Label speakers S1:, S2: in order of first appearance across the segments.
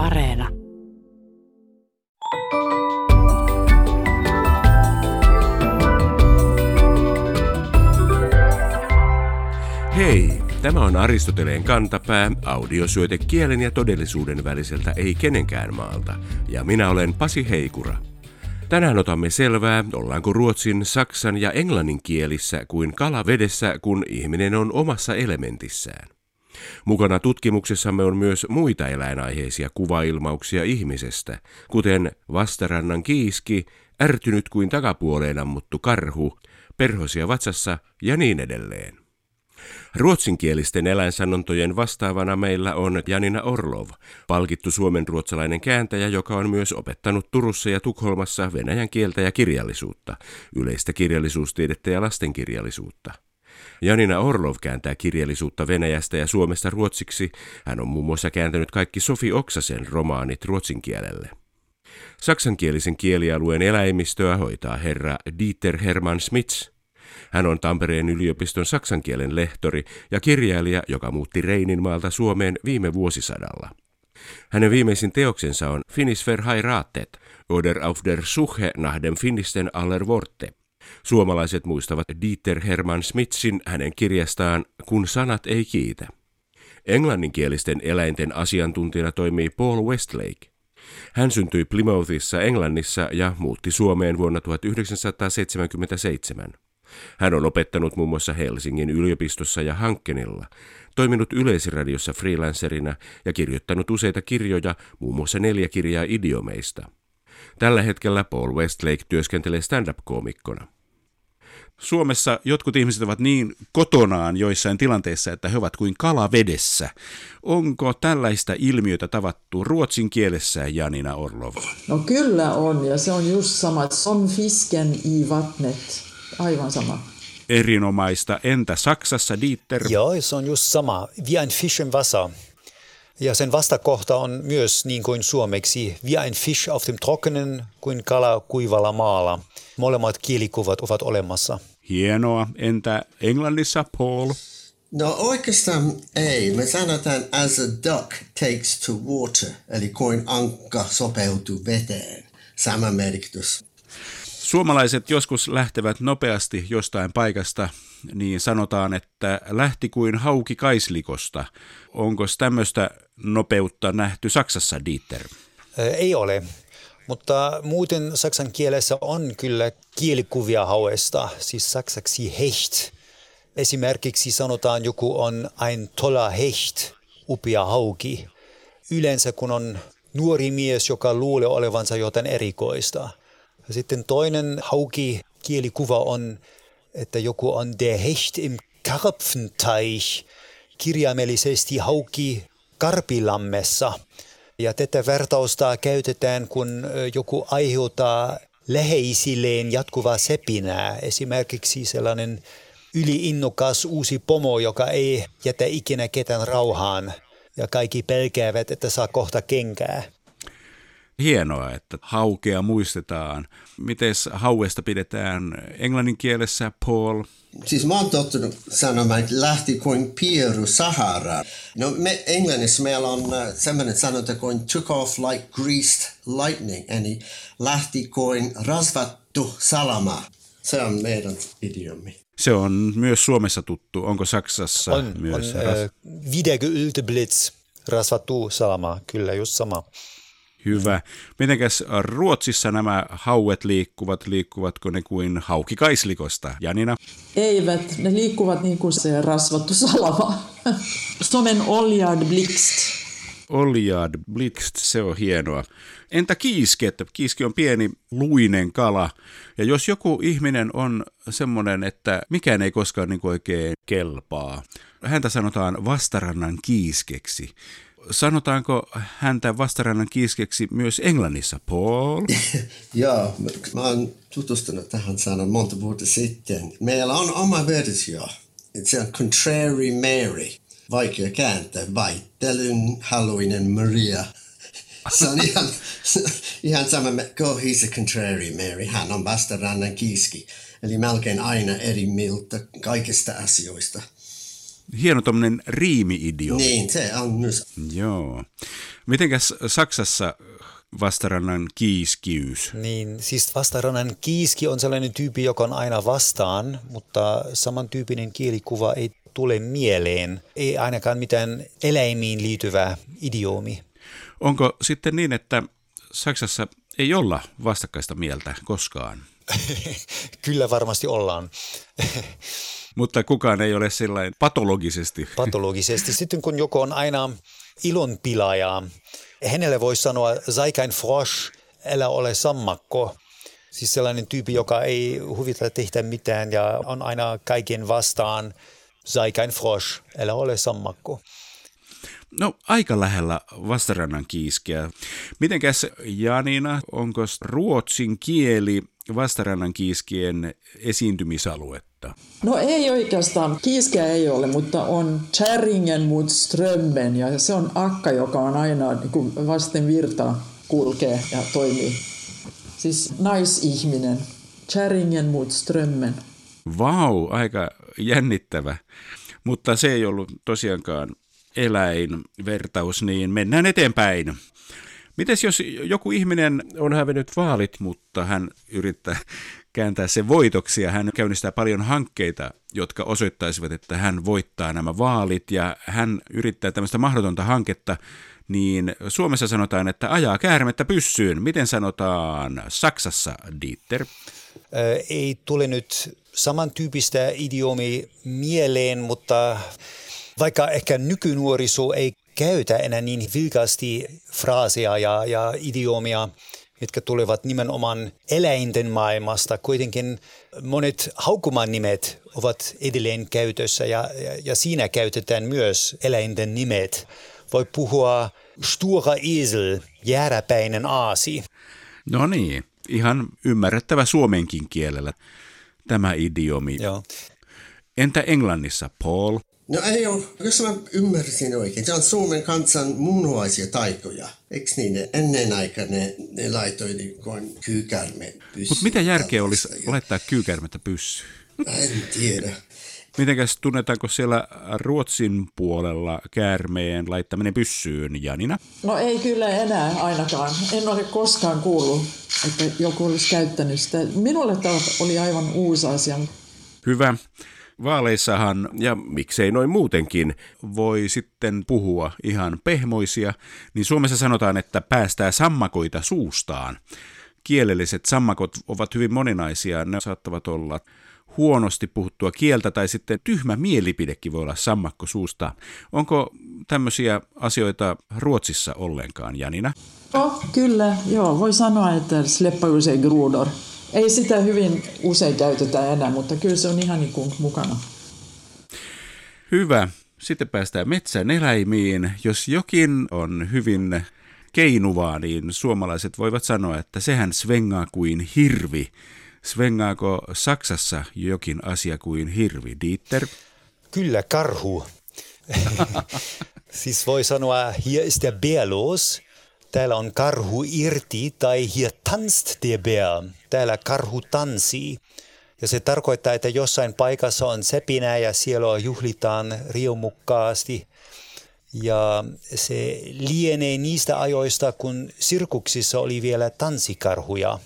S1: Areena.
S2: Hei, tämä on Aristoteleen kantapää, audiosyöte kielen ja todellisuuden väliseltä ei kenenkään maalta, ja minä olen Pasi Heikura. Tänään otamme selvää, ollaanko ruotsin, saksan ja englannin kielissä kuin kala vedessä, kun ihminen on omassa elementissään. Mukana tutkimuksessamme on myös muita eläinaiheisia kuvailmauksia ihmisestä, kuten vastarannan kiiski, ärtynyt kuin takapuoleen ammuttu karhu, perhosia vatsassa ja niin edelleen. Ruotsinkielisten eläinsanontojen vastaavana meillä on Janina Orlov, palkittu suomen ruotsalainen kääntäjä, joka on myös opettanut Turussa ja Tukholmassa venäjän kieltä ja kirjallisuutta, yleistä kirjallisuustiedettä ja lastenkirjallisuutta. Janina Orlov kääntää kirjallisuutta Venäjästä ja Suomesta ruotsiksi. Hän on muun muassa kääntänyt kaikki Sofi Oksasen romaanit ruotsin kielelle. Saksankielisen kielialueen eläimistöä hoitaa herra Dieter Hermann Smits. Hän on Tampereen yliopiston saksankielen lehtori ja kirjailija, joka muutti Reininmaalta Suomeen viime vuosisadalla. Hänen viimeisin teoksensa on Finnish verheiratet oder auf der Suche nach dem finnisten aller Worte. Suomalaiset muistavat Dieter Hermann Smitsin hänen kirjastaan Kun sanat ei kiitä. Englanninkielisten eläinten asiantuntijana toimii Paul Westlake. Hän syntyi Plymouthissa Englannissa ja muutti Suomeen vuonna 1977. Hän on opettanut muun muassa Helsingin yliopistossa ja Hankkenilla, toiminut yleisradiossa freelancerina ja kirjoittanut useita kirjoja, muun muassa neljä kirjaa idiomeista. Tällä hetkellä Paul Westlake työskentelee stand-up-koomikkona.
S3: Suomessa jotkut ihmiset ovat niin kotonaan joissain tilanteissa, että he ovat kuin kala vedessä. Onko tällaista ilmiötä tavattu ruotsin kielessä, Janina Orlov?
S4: No kyllä on, ja se on just sama. Som fisken i vattnet. Aivan sama.
S3: Erinomaista. Entä Saksassa, Dieter?
S5: Joo, se on just sama. Wie ein Fisch im Wasser. Ja sen vastakohta on myös niin kuin suomeksi, wie ein Fisch auf dem Trockenen, kuin kala kuivalla maalla. Molemmat kielikuvat ovat olemassa.
S3: Hienoa. Entä Englannissa, Paul?
S6: No oikeastaan ei. Me sanotaan as a duck takes to water, eli kuin ankka sopeutuu veteen. Sama merkitys.
S3: Suomalaiset joskus lähtevät nopeasti jostain paikasta, niin sanotaan, että lähti kuin hauki kaislikosta. Onko tämmöistä nopeutta nähty Saksassa, Dieter?
S5: Ei ole, mutta muuten saksan kielessä on kyllä kielikuvia hauesta, siis saksaksi hecht. Esimerkiksi sanotaan joku on ein tolla hecht, upea hauki. Yleensä kun on nuori mies, joka luulee olevansa jotain erikoista – sitten toinen hauki kielikuva on, että joku on der Hecht im Karpfenteich, kirjaimellisesti hauki karpilammessa. Ja tätä vertausta käytetään, kun joku aiheuttaa läheisilleen jatkuvaa sepinää. Esimerkiksi sellainen yliinnokas uusi pomo, joka ei jätä ikinä ketään rauhaan ja kaikki pelkäävät, että saa kohta kenkää
S3: hienoa, että haukea muistetaan. Miten hauesta pidetään englannin kielessä, Paul?
S6: Siis mä oon tottunut sanomaan, että lähti kuin pieru Sahara. No me Englannissa meillä on äh, sellainen sanonta kuin took off like greased lightning, eli lähti kuin rasvattu salama. Se on meidän idiomi.
S3: Se on myös Suomessa tuttu. Onko Saksassa
S5: on,
S3: myös?
S5: On, ras- äh, blitz, rasvattu salama, kyllä just sama.
S3: Hyvä. Mitenkäs Ruotsissa nämä hauet liikkuvat? Liikkuvatko ne kuin hauki kaislikosta? Janina?
S4: Eivät, ne liikkuvat niin kuin se rasvattu salama. Som en oljad blixt.
S3: Oljad blixt, se on hienoa. Entä kiiski? Että kiiski on pieni luinen kala. Ja jos joku ihminen on semmoinen, että mikään ei koskaan niin oikein kelpaa, häntä sanotaan vastarannan kiiskeksi. Sanotaanko häntä vastarannan kiiskeksi myös Englannissa, Paul?
S6: Joo, mä oon tutustunut tähän sanan monta vuotta sitten. Meillä on oma versio. Se on Contrary Mary. Vaikea kääntää. Vaittelyn haluinen Maria. Se on ihan, ihan sama, go he's a contrary Mary. Hän on vastarannan kiiski. Eli melkein aina eri mieltä kaikista asioista
S3: hieno tuommoinen riimi-idio.
S6: Niin, se on myös.
S3: Joo. Mitenkäs Saksassa vastarannan kiiskiys?
S5: Niin, siis vastarannan kiiski on sellainen tyyppi, joka on aina vastaan, mutta samantyyppinen kielikuva ei tule mieleen. Ei ainakaan mitään eläimiin liittyvä idiomi.
S3: Onko sitten niin, että Saksassa ei olla vastakkaista mieltä koskaan?
S5: Kyllä varmasti ollaan.
S3: Mutta kukaan ei ole sellainen patologisesti.
S5: Patologisesti. Sitten kun joku on aina ilonpilaaja, hänelle voi sanoa, sei kein Frosch, älä ole sammakko. Siis sellainen tyyppi, joka ei huvita tehdä mitään ja on aina kaiken vastaan, sei kein Frosch, älä ole sammakko.
S3: No aika lähellä vastarannan kiiskeä. Mitenkäs Janina, onko ruotsin kieli vastarannan kiiskien esiintymisaluetta?
S4: No ei oikeastaan. Kiiskeä ei ole, mutta on Kärringen mot Strömmen ja se on akka, joka on aina niin kuin vasten virtaa kulkee ja toimii. Siis naisihminen. Kärringen mot Strömmen.
S3: Vau, aika jännittävä. Mutta se ei ollut tosiaankaan eläinvertaus, niin mennään eteenpäin. Mites jos joku ihminen on hävinnyt vaalit, mutta hän yrittää kääntää sen voitoksi ja hän käynnistää paljon hankkeita, jotka osoittaisivat, että hän voittaa nämä vaalit ja hän yrittää tämmöistä mahdotonta hanketta, niin Suomessa sanotaan, että ajaa käärmettä pyssyyn. Miten sanotaan Saksassa, Dieter?
S5: Ei tule nyt samantyyppistä idiomi mieleen, mutta vaikka ehkä nykynuoriso ei käytä enää niin vilkaasti fraaseja ja, ja idiomia, mitkä tulevat nimenomaan eläinten maailmasta. Kuitenkin monet haukuman nimet ovat edelleen käytössä ja, ja, ja siinä käytetään myös eläinten nimet. Voi puhua stura esel, jääräpäinen aasi.
S3: No niin, ihan ymmärrettävä suomenkin kielellä tämä idiomi.
S5: Joo.
S3: Entä Englannissa, Paul?
S6: No ei ole, jos mä ymmärsin oikein, se on Suomen kansan munuaisia taikoja. Eikö niin, ne ennen aikaa ne, ne laitoi niin kuin kyykärme
S3: Mutta mitä järkeä olisi ja... laittaa kyykärmettä pyssyyn?
S6: En tiedä.
S3: Mitenkäs tunnetaanko siellä Ruotsin puolella käärmeen laittaminen pyssyyn, Janina?
S4: No ei kyllä enää ainakaan. En ole koskaan kuullut, että joku olisi käyttänyt sitä. Minulle tämä oli aivan uusi asia.
S3: Hyvä. Vaaleissahan, ja miksei noin muutenkin, voi sitten puhua ihan pehmoisia, niin Suomessa sanotaan, että päästää sammakoita suustaan. Kielelliset sammakot ovat hyvin moninaisia, ne saattavat olla huonosti puhuttua kieltä tai sitten tyhmä mielipidekin voi olla sammakko suusta. Onko tämmöisiä asioita Ruotsissa ollenkaan, Janina?
S4: Oh, kyllä, joo. Voi sanoa, että släppa se grodor. Ei sitä hyvin usein käytetä enää, mutta kyllä se on ihan niin kuin mukana.
S3: Hyvä. Sitten päästään metsän eläimiin. Jos jokin on hyvin keinuvaa, niin suomalaiset voivat sanoa, että sehän svengaa kuin hirvi. Svengaako Saksassa jokin asia kuin hirvi, Dieter?
S5: Kyllä, karhu. siis voi sanoa, hier ist der Bär los. Täällä on karhu irti tai hier tanzt der Bär. Täällä karhu tanssii. Ja se tarkoittaa, että jossain paikassa on sepinä ja siellä juhlitaan riomukkaasti. Ja se lienee niistä ajoista, kun sirkuksissa oli vielä tanssikarhuja.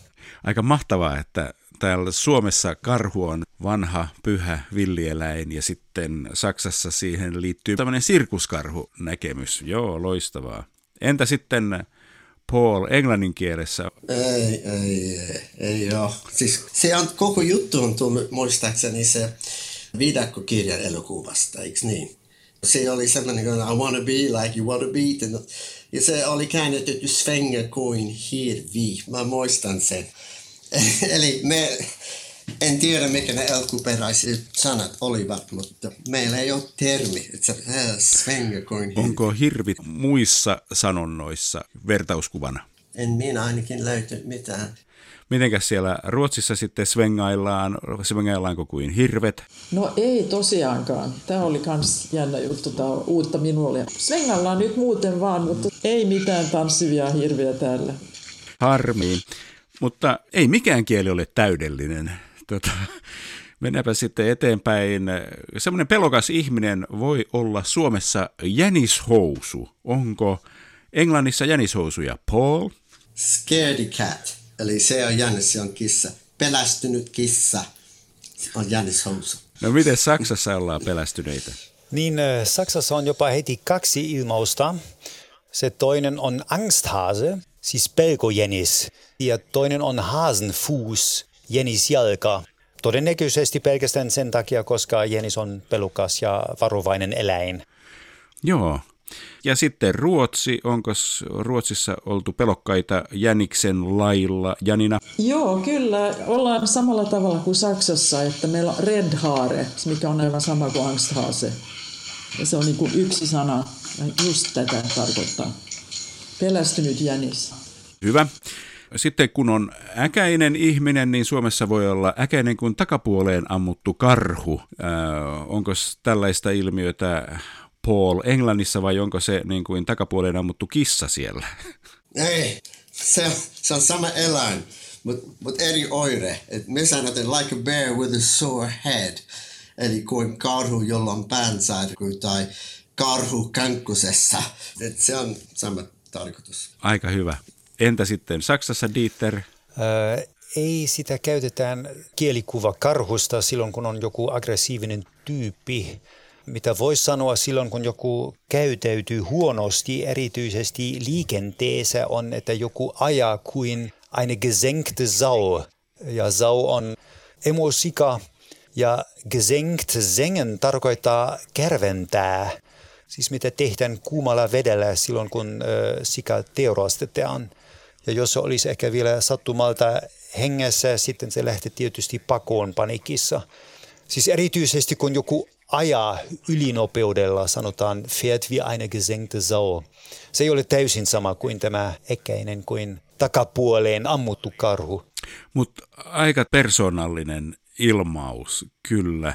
S3: Aika mahtavaa, että täällä Suomessa karhu on vanha, pyhä villieläin ja sitten Saksassa siihen liittyy tämmöinen sirkuskarhu näkemys. Joo, loistavaa. Entä sitten Paul englannin kielessä?
S6: Ei, ei, ei, ei ole. Siis se on, koko juttu on tullut muistaakseni se viidakkokirjan elokuvasta, eikö niin? Se oli sellainen, I wanna be like you wanna be. Ja se oli käännetty Svenga kuin hirvi. Mä muistan sen. Eli me, en tiedä mikä ne alkuperäiset sanat olivat, mutta meillä ei ole termi, että svenga kuin hirvi.
S3: Onko hirvit muissa sanonnoissa vertauskuvana?
S6: En minä ainakin löytänyt mitään.
S3: Mitenkäs siellä Ruotsissa sitten svengaillaan, svengaillaanko kuin hirvet?
S4: No ei tosiaankaan. Tämä oli myös jännä juttu, tämä on uutta minulle. Svengaillaan nyt muuten vaan, mutta ei mitään tanssivia hirviä täällä.
S3: Harmi. Mutta ei mikään kieli ole täydellinen. Tota, mennäänpä sitten eteenpäin. Semmoinen pelokas ihminen voi olla Suomessa jänishousu. Onko Englannissa jänishousuja Paul.
S6: Scaredy cat, eli se on jänis, se on kissa. Pelästynyt kissa on jänishousu.
S3: No miten Saksassa ollaan pelästyneitä?
S5: Niin äh, Saksassa on jopa heti kaksi ilmausta. Se toinen on Angsthase, siis pelkojänis, ja toinen on Hasenfuß, jänisjalka. Todennäköisesti pelkästään sen takia, koska jänis on pelukas ja varovainen eläin.
S3: Joo. Ja sitten Ruotsi, onko Ruotsissa oltu pelokkaita Jäniksen lailla, Janina?
S4: Joo, kyllä. Ollaan samalla tavalla kuin Saksassa, että meillä on redhare, mikä on aivan sama kuin angsthase. Ja se on niin kuin yksi sana, just tätä tarkoittaa. Pelästynyt jänis.
S3: Hyvä. Sitten kun on äkäinen ihminen, niin Suomessa voi olla äkäinen kuin takapuoleen ammuttu karhu. Äh, onko tällaista ilmiötä Paul Englannissa vai onko se niin kuin takapuoleen ammuttu kissa siellä?
S6: Ei, se, se on sama eläin, mutta mut eri oire. Et me sanotaan like a bear with a sore head, eli kuin karhu, jolla on päänsärky tai karhu kankkusessa. Et se on sama tarkoitus.
S3: Aika hyvä. Entä sitten Saksassa, Dieter?
S5: Öö, ei sitä käytetään kielikuva karhusta silloin, kun on joku aggressiivinen tyyppi. Mitä voisi sanoa silloin, kun joku käytäytyy huonosti, erityisesti liikenteessä, on, että joku ajaa kuin eine gesenkte Sau. Ja Sau on emosika ja gesenkt sengen tarkoittaa kärventää. Siis mitä tehdään kuumalla vedellä silloin, kun ö, sika teurastetaan. Ja jos se olisi ehkä vielä sattumalta hengessä, sitten se lähti tietysti pakoon panikissa. Siis erityisesti kun joku ajaa ylinopeudella, sanotaan fährt wie eine gesenkte Sau. Se ei ole täysin sama kuin tämä ekäinen kuin takapuoleen ammuttu karhu.
S3: Mutta aika persoonallinen ilmaus, kyllä.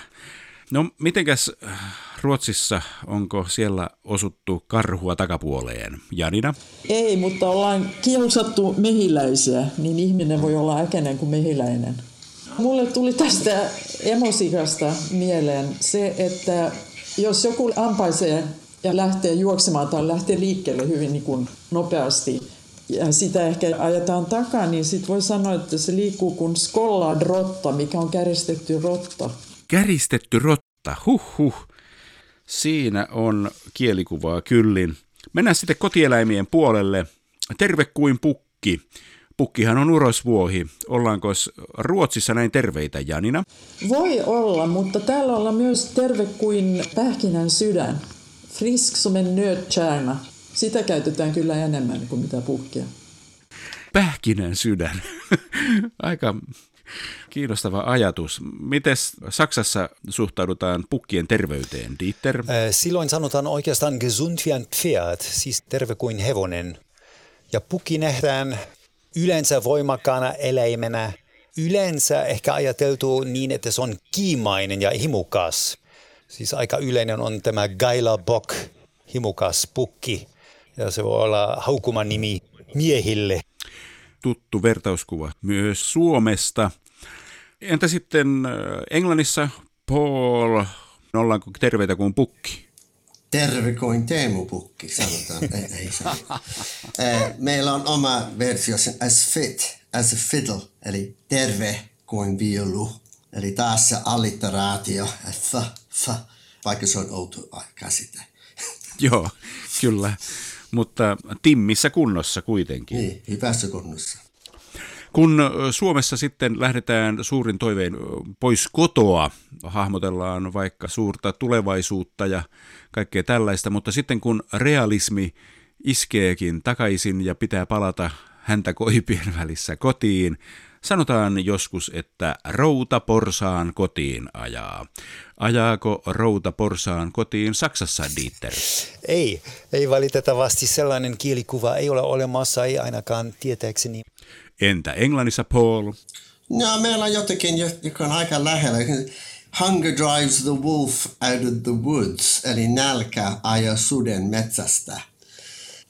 S3: No mitenkäs Ruotsissa, onko siellä osuttu karhua takapuoleen? Janina?
S4: Ei, mutta ollaan kiusattu mehiläisiä, niin ihminen voi olla äkäinen kuin mehiläinen. Mulle tuli tästä emosikasta mieleen se, että jos joku ampaisee ja lähtee juoksemaan tai lähtee liikkeelle hyvin niin kuin nopeasti, ja sitä ehkä ajetaan takaa, niin sitten voi sanoa, että se liikkuu kuin skollad rotta, mikä on käristetty rotta.
S3: Käristetty rotta, huh huh. Siinä on kielikuvaa kyllin. Mennään sitten kotieläimien puolelle. Terve kuin pukki. Pukkihan on urosvuohi. Ollaanko Ruotsissa näin terveitä, Janina?
S4: Voi olla, mutta täällä ollaan myös terve kuin pähkinän sydän. Frisk som en nötkärna. Sitä käytetään kyllä enemmän kuin mitä pukkia.
S3: Pähkinän sydän. Aika kiinnostava ajatus. Miten Saksassa suhtaudutaan pukkien terveyteen, Dieter?
S5: Silloin sanotaan oikeastaan gesund wie ein Pferd, siis terve kuin hevonen. Ja pukki nähdään yleensä voimakkaana eläimenä. Yleensä ehkä ajateltu niin, että se on kiimainen ja himukas. Siis aika yleinen on tämä Gaila Bock, himukas pukki. Ja se voi olla haukuman nimi miehille.
S3: Tuttu vertauskuva myös Suomesta. Entä sitten Englannissa, Paul, ollaanko terveitä kuin pukki?
S6: Terve kuin Teemu Pukki, sanotaan. ei, ei sanota. Meillä on oma versio, as fit, as a fiddle, eli terve kuin viulu. Eli taas se allitteraatio, fa, fa, vaikka se on outo käsite.
S3: Joo, kyllä. Mutta timmissä kunnossa kuitenkin.
S6: Niin, hyvässä kunnossa.
S3: Kun Suomessa sitten lähdetään suurin toivein pois kotoa, hahmotellaan vaikka suurta tulevaisuutta ja kaikkea tällaista, mutta sitten kun realismi iskeekin takaisin ja pitää palata häntä koipien välissä kotiin, sanotaan joskus, että routa porsaan kotiin ajaa. Ajaako routa porsaan kotiin Saksassa, Dieter?
S5: Ei, ei valitettavasti sellainen kielikuva ei ole olemassa, ei ainakaan tietääkseni.
S3: Entä Englannissa, Paul?
S6: No, meillä on jotakin, joka on aika lähellä. Hunger drives the wolf out of the woods, eli nälkä ajaa suden metsästä.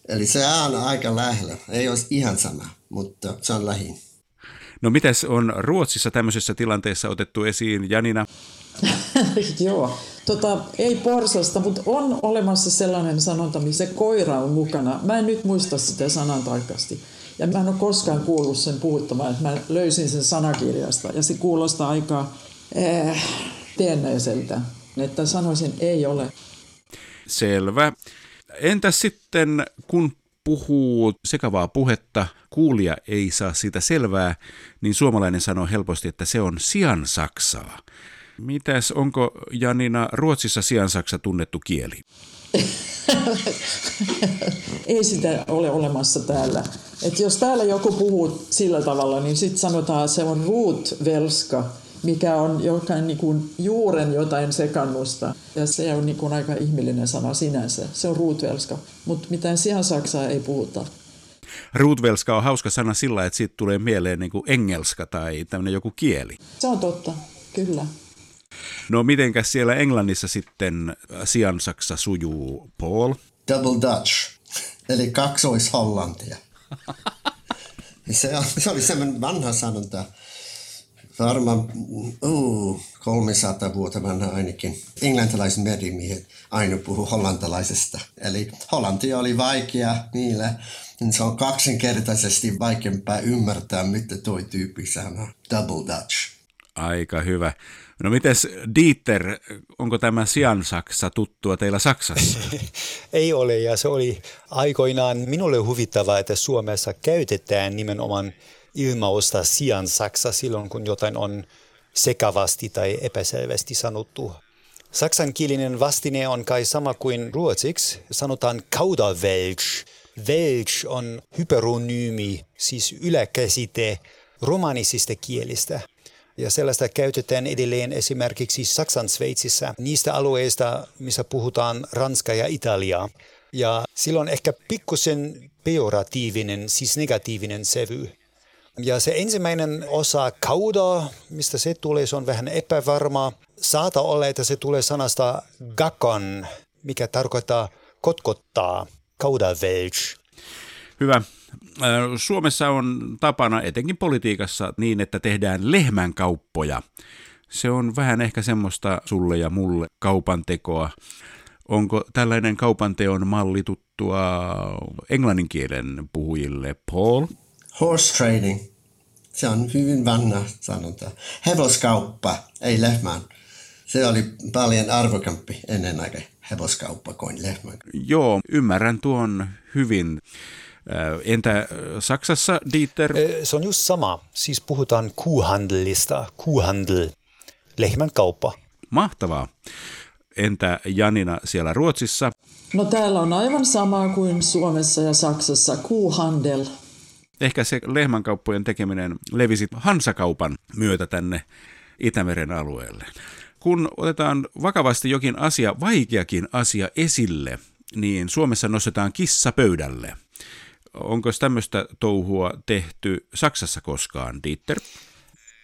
S6: Eli se on aika lähellä. Ei olisi ihan sama, mutta se on lähin.
S3: No mitäs on Ruotsissa tämmöisessä tilanteessa otettu esiin, Janina?
S4: Joo, Tota, ei porsasta, mutta on olemassa sellainen sanonta, missä koira on mukana. Mä en nyt muista sitä sanan tarkasti. Ja mä en ole koskaan kuullut sen puhuttamaan, että mä löysin sen sanakirjasta. Ja se kuulostaa aika äh, teennäiseltä, että sanoisin ei ole.
S3: Selvä. Entäs sitten, kun puhuu sekavaa puhetta, kuulija ei saa siitä selvää, niin suomalainen sanoo helposti, että se on sian saksaa. Mitäs, onko Janina Ruotsissa sian saksa tunnettu kieli?
S4: ei sitä ole olemassa täällä. Et jos täällä joku puhuu sillä tavalla, niin sitten sanotaan, että se on ruutvelska, mikä on jokain niin kuin juuren jotain sekannusta. Ja se on niin kuin aika ihmillinen sana sinänsä. Se on ruutvelska, mutta mitään saksaa ei puhuta.
S3: Ruutvelska on hauska sana sillä, että siitä tulee mieleen niin kuin engelska tai tämmöinen joku kieli.
S4: Se on totta, kyllä.
S3: No mitenkäs siellä Englannissa sitten siansaksa sujuu, Paul?
S6: Double Dutch, eli kaksoishollantia. se, on, se oli semmoinen vanha sanonta, varmaan uh, 300 vuotta vanha ainakin. Englantilaiset merimiehet aina puhuu hollantalaisesta. Eli hollantia oli vaikea niille. Niin se on kaksinkertaisesti vaikeampaa ymmärtää, mitä toi tyyppi sanoo. Double Dutch.
S3: Aika hyvä. No mites Dieter, onko tämä Siansaksa tuttua teillä Saksassa?
S5: Ei ole ja se oli aikoinaan minulle huvittavaa, että Suomessa käytetään nimenomaan ilmausta Siansaksa silloin, kun jotain on sekavasti tai epäselvästi sanottu. Saksankielinen vastine on kai sama kuin ruotsiksi. Sanotaan Kauderwelsch. Welch on hyperonyymi, siis yläkäsite romanisista kielistä. Ja sellaista käytetään edelleen esimerkiksi Saksan Sveitsissä, niistä alueista, missä puhutaan Ranska ja Italiaa. Ja silloin ehkä pikkusen pejoratiivinen, siis negatiivinen sävy. Ja se ensimmäinen osa kauda, mistä se tulee, se on vähän epävarma. Saata olla, että se tulee sanasta gakon, mikä tarkoittaa kotkottaa, kaudavelch.
S3: Hyvä. Suomessa on tapana etenkin politiikassa niin, että tehdään lehmänkauppoja. Se on vähän ehkä semmoista sulle ja mulle kaupantekoa. Onko tällainen kaupanteon malli tuttua englanninkielen puhujille, Paul?
S6: Horse trading. Se on hyvin vanha sanonta. Hevoskauppa, ei lehmän. Se oli paljon arvokampi ennen aika hevoskauppa kuin lehmän.
S3: Joo, ymmärrän tuon hyvin. Entä Saksassa, Dieter?
S5: Se on just sama. Siis puhutaan kuuhandelista, kuuhandel, lehmän kauppa.
S3: Mahtavaa. Entä Janina siellä Ruotsissa?
S4: No täällä on aivan sama kuin Suomessa ja Saksassa, kuuhandel.
S3: Ehkä se lehmänkauppojen tekeminen levisi Hansakaupan myötä tänne Itämeren alueelle. Kun otetaan vakavasti jokin asia, vaikeakin asia esille, niin Suomessa nostetaan kissa pöydälle – Onko tämmöistä touhua tehty Saksassa koskaan, Dieter?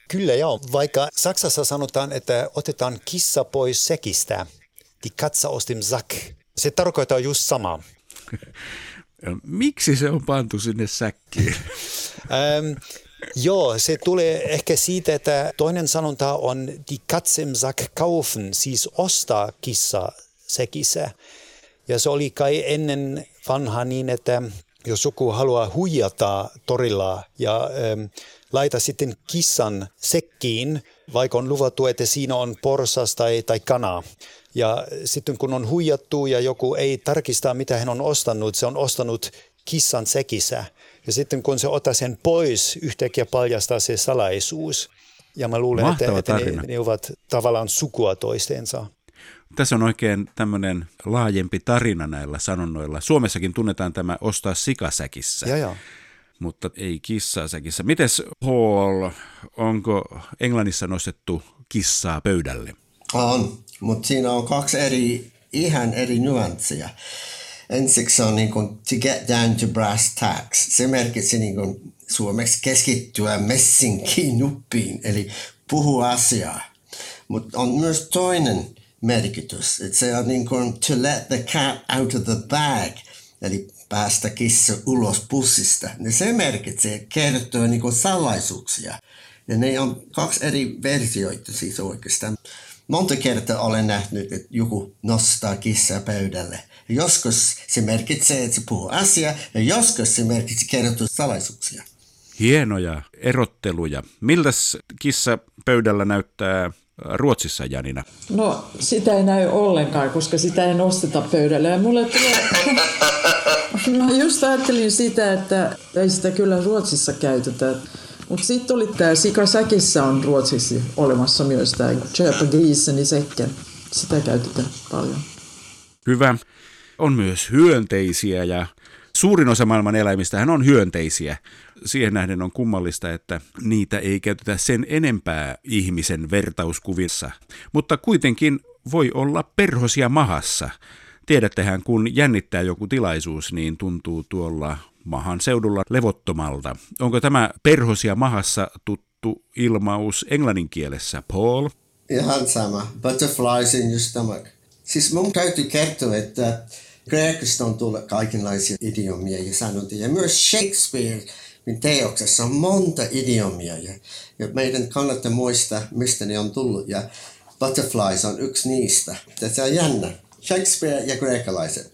S5: Kyllä joo, vaikka Saksassa sanotaan, että otetaan kissa pois sekistä, die Katze aus dem Sack. Se tarkoittaa just sama.
S3: Miksi se on pantu sinne säkkiin?
S5: ähm, joo, se tulee ehkä siitä, että toinen sanonta on die Katze im Sack kaufen, siis ostaa kissa sekissä. Ja se oli kai ennen vanha niin, että jos joku haluaa huijata torilla ja ähm, laita sitten kissan sekkiin, vaikka on luvattu, että siinä on porsas tai, tai kana. Ja sitten kun on huijattu ja joku ei tarkista, mitä hän on ostanut, se on ostanut kissan sekissä. Ja sitten kun se ottaa sen pois, yhtäkkiä paljastaa se salaisuus. Ja mä luulen, että, että ne, ne ovat tavallaan sukua toistensa.
S3: Tässä on oikein tämmöinen laajempi tarina näillä sanonnoilla. Suomessakin tunnetaan tämä ostaa sikasäkissä.
S5: Ja, ja.
S3: Mutta ei kissaa säkissä. Mites Paul, onko Englannissa nostettu kissaa pöydälle?
S6: On, mutta siinä on kaksi eri, ihan eri nyanssia. Ensiksi on niin kuin, to get down to brass tacks. Se merkitsi niin kuin, suomeksi keskittyä messinkiin nuppiin, eli puhua asiaa. Mutta on myös toinen merkitys. Että se on niin kuin to let the cat out of the bag, eli päästä kissa ulos pussista. Niin se merkitsee, kertoo niin kuin salaisuuksia. Ja ne on kaksi eri versioita siis oikeastaan. Monta kertaa olen nähnyt, että joku nostaa kissaa pöydälle. Joskus se merkitsee, että se puhuu asiaa, ja joskus se merkitsee kertoa salaisuuksia.
S3: Hienoja erotteluja. Miltäs kissa pöydällä näyttää Ruotsissa, Janina?
S4: No, sitä ei näy ollenkaan, koska sitä ei nosteta pöydälle. Ja mulle tulee... Mä just ajattelin sitä, että ei sitä kyllä Ruotsissa käytetä. Mutta sitten oli tämä sikasäkissä on Ruotsissa olemassa myös tämä grisen i säcken. Sitä käytetään paljon.
S3: Hyvä. On myös hyönteisiä ja suurin osa maailman eläimistä on hyönteisiä. Siihen nähden on kummallista, että niitä ei käytetä sen enempää ihmisen vertauskuvissa. Mutta kuitenkin voi olla perhosia mahassa. Tiedättehän, kun jännittää joku tilaisuus, niin tuntuu tuolla mahan seudulla levottomalta. Onko tämä perhosia mahassa tuttu ilmaus englannin kielessä, Paul?
S6: Ihan sama. Butterflies in your stomach. Siis mun täytyy kertoa, että Kreikasta on tullut kaikenlaisia idiomia ja sanontoja. Ja myös Shakespeare teoksessa on monta idiomia. Ja, ja meidän kannattaa muistaa, mistä ne on tullut. Ja butterflies on yksi niistä. Tämä on jännä. Shakespeare ja kreikkalaiset.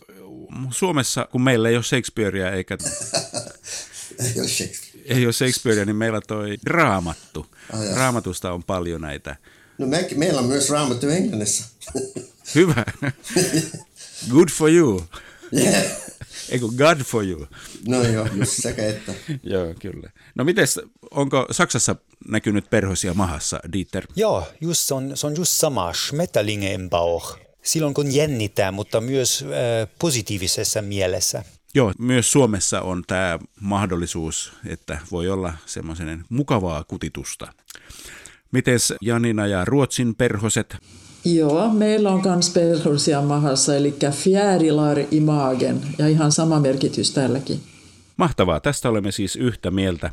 S3: Suomessa, kun meillä ei ole Shakespearea eikä...
S6: ei ole Shakespeare.
S3: Ei ole Shakespearea, niin meillä toi raamattu. Oh, Raamatusta on paljon näitä.
S6: No me, meillä on myös raamattu englannissa.
S3: Hyvä. Good for you.
S6: Yeah.
S3: Eikö God for you?
S6: No joo, just sekä että.
S3: joo, kyllä. No mites, onko Saksassa näkynyt perhosia mahassa, Dieter?
S5: Joo, just, se, on, se on just sama, Schmetterlinge im Bauch. Silloin kun jännittää, mutta myös äh, positiivisessa mielessä.
S3: Joo, myös Suomessa on tämä mahdollisuus, että voi olla semmoisen mukavaa kutitusta. Mites Janina ja Ruotsin perhoset?
S4: Joo, meillä on myös perhosia mahassa, eli fjärilar i magen, ja ihan sama merkitys tälläkin.
S3: Mahtavaa, tästä olemme siis yhtä mieltä.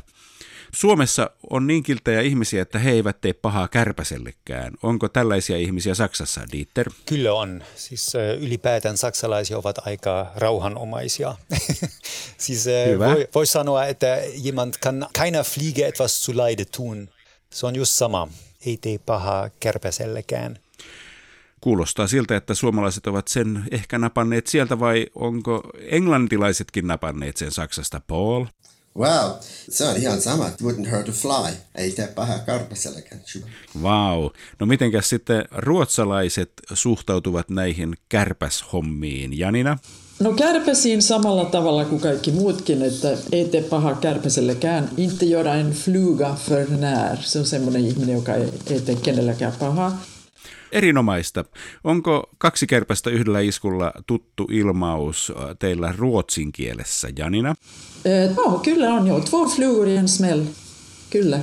S3: Suomessa on niin kilttejä ihmisiä, että he eivät tee pahaa kärpäsellekään. Onko tällaisia ihmisiä Saksassa, Dieter?
S5: Kyllä on. Siis ylipäätään saksalaisia ovat aika rauhanomaisia. siis voi, voi sanoa, että jemand kan keiner Fliege etwas zu leide tun. Se on just sama. Ei tee pahaa kärpäsellekään.
S3: Kuulostaa siltä, että suomalaiset ovat sen ehkä napanneet sieltä vai onko englantilaisetkin napanneet sen Saksasta, Paul?
S6: Wow, se on ihan sama. Wouldn't hurt a fly. Ei tee pahaa karpaselläkään.
S3: Wow. No mitenkäs sitten ruotsalaiset suhtautuvat näihin kärpäshommiin, Janina?
S4: No kärpäsiin samalla tavalla kuin kaikki muutkin, että ei tee paha kärpäsellekään. Inte göra en fluga för när. Se on semmoinen ihminen, joka ei, ei tee kenelläkään pahaa.
S3: Erinomaista. Onko kaksi kärpästä yhdellä iskulla tuttu ilmaus teillä ruotsin kielessä, Janina?
S4: No, kyllä on jo. Två flugor i en smäll. Kyllä.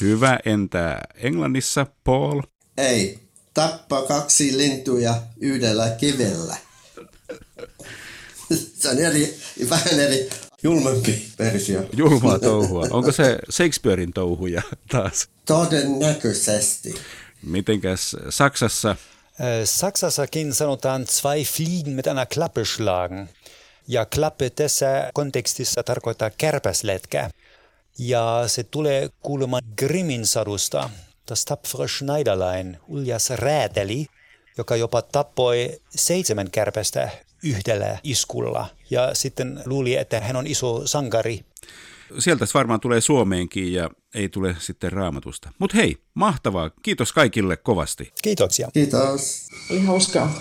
S3: Hyvä. Entä Englannissa, Paul?
S6: Ei. Tappa kaksi lintuja yhdellä kivellä. Se on eri, vähän eri julmempi versio.
S3: Julmaa touhua. Onko se Shakespearein touhuja taas?
S6: Todennäköisesti.
S3: Mitenkäs Saksassa?
S5: Saksassakin sanotaan zwei Fliegen mit einer Klappe schlagen. Ja klappe tässä kontekstissa tarkoittaa kärpäsletkää. Ja se tulee kuulemaan Grimmin sadusta. Das tapfere Schneiderlein, uljas rääteli, joka jopa tappoi seitsemän kärpästä yhdellä iskulla. Ja sitten luuli, että hän on iso sankari
S3: sieltä varmaan tulee Suomeenkin ja ei tule sitten raamatusta. Mutta hei, mahtavaa. Kiitos kaikille kovasti.
S5: Kiitoksia.
S6: Kiitos.
S4: Oli hauskaa.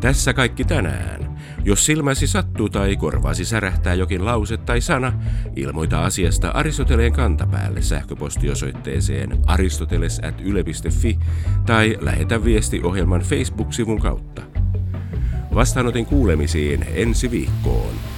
S2: Tässä kaikki tänään. Jos silmäsi sattuu tai korvaasi särähtää jokin lause tai sana, ilmoita asiasta Aristoteleen kantapäälle sähköpostiosoitteeseen aristoteles.yle.fi tai lähetä viesti ohjelman Facebook-sivun kautta. Vastaanotin kuulemisiin ensi viikkoon.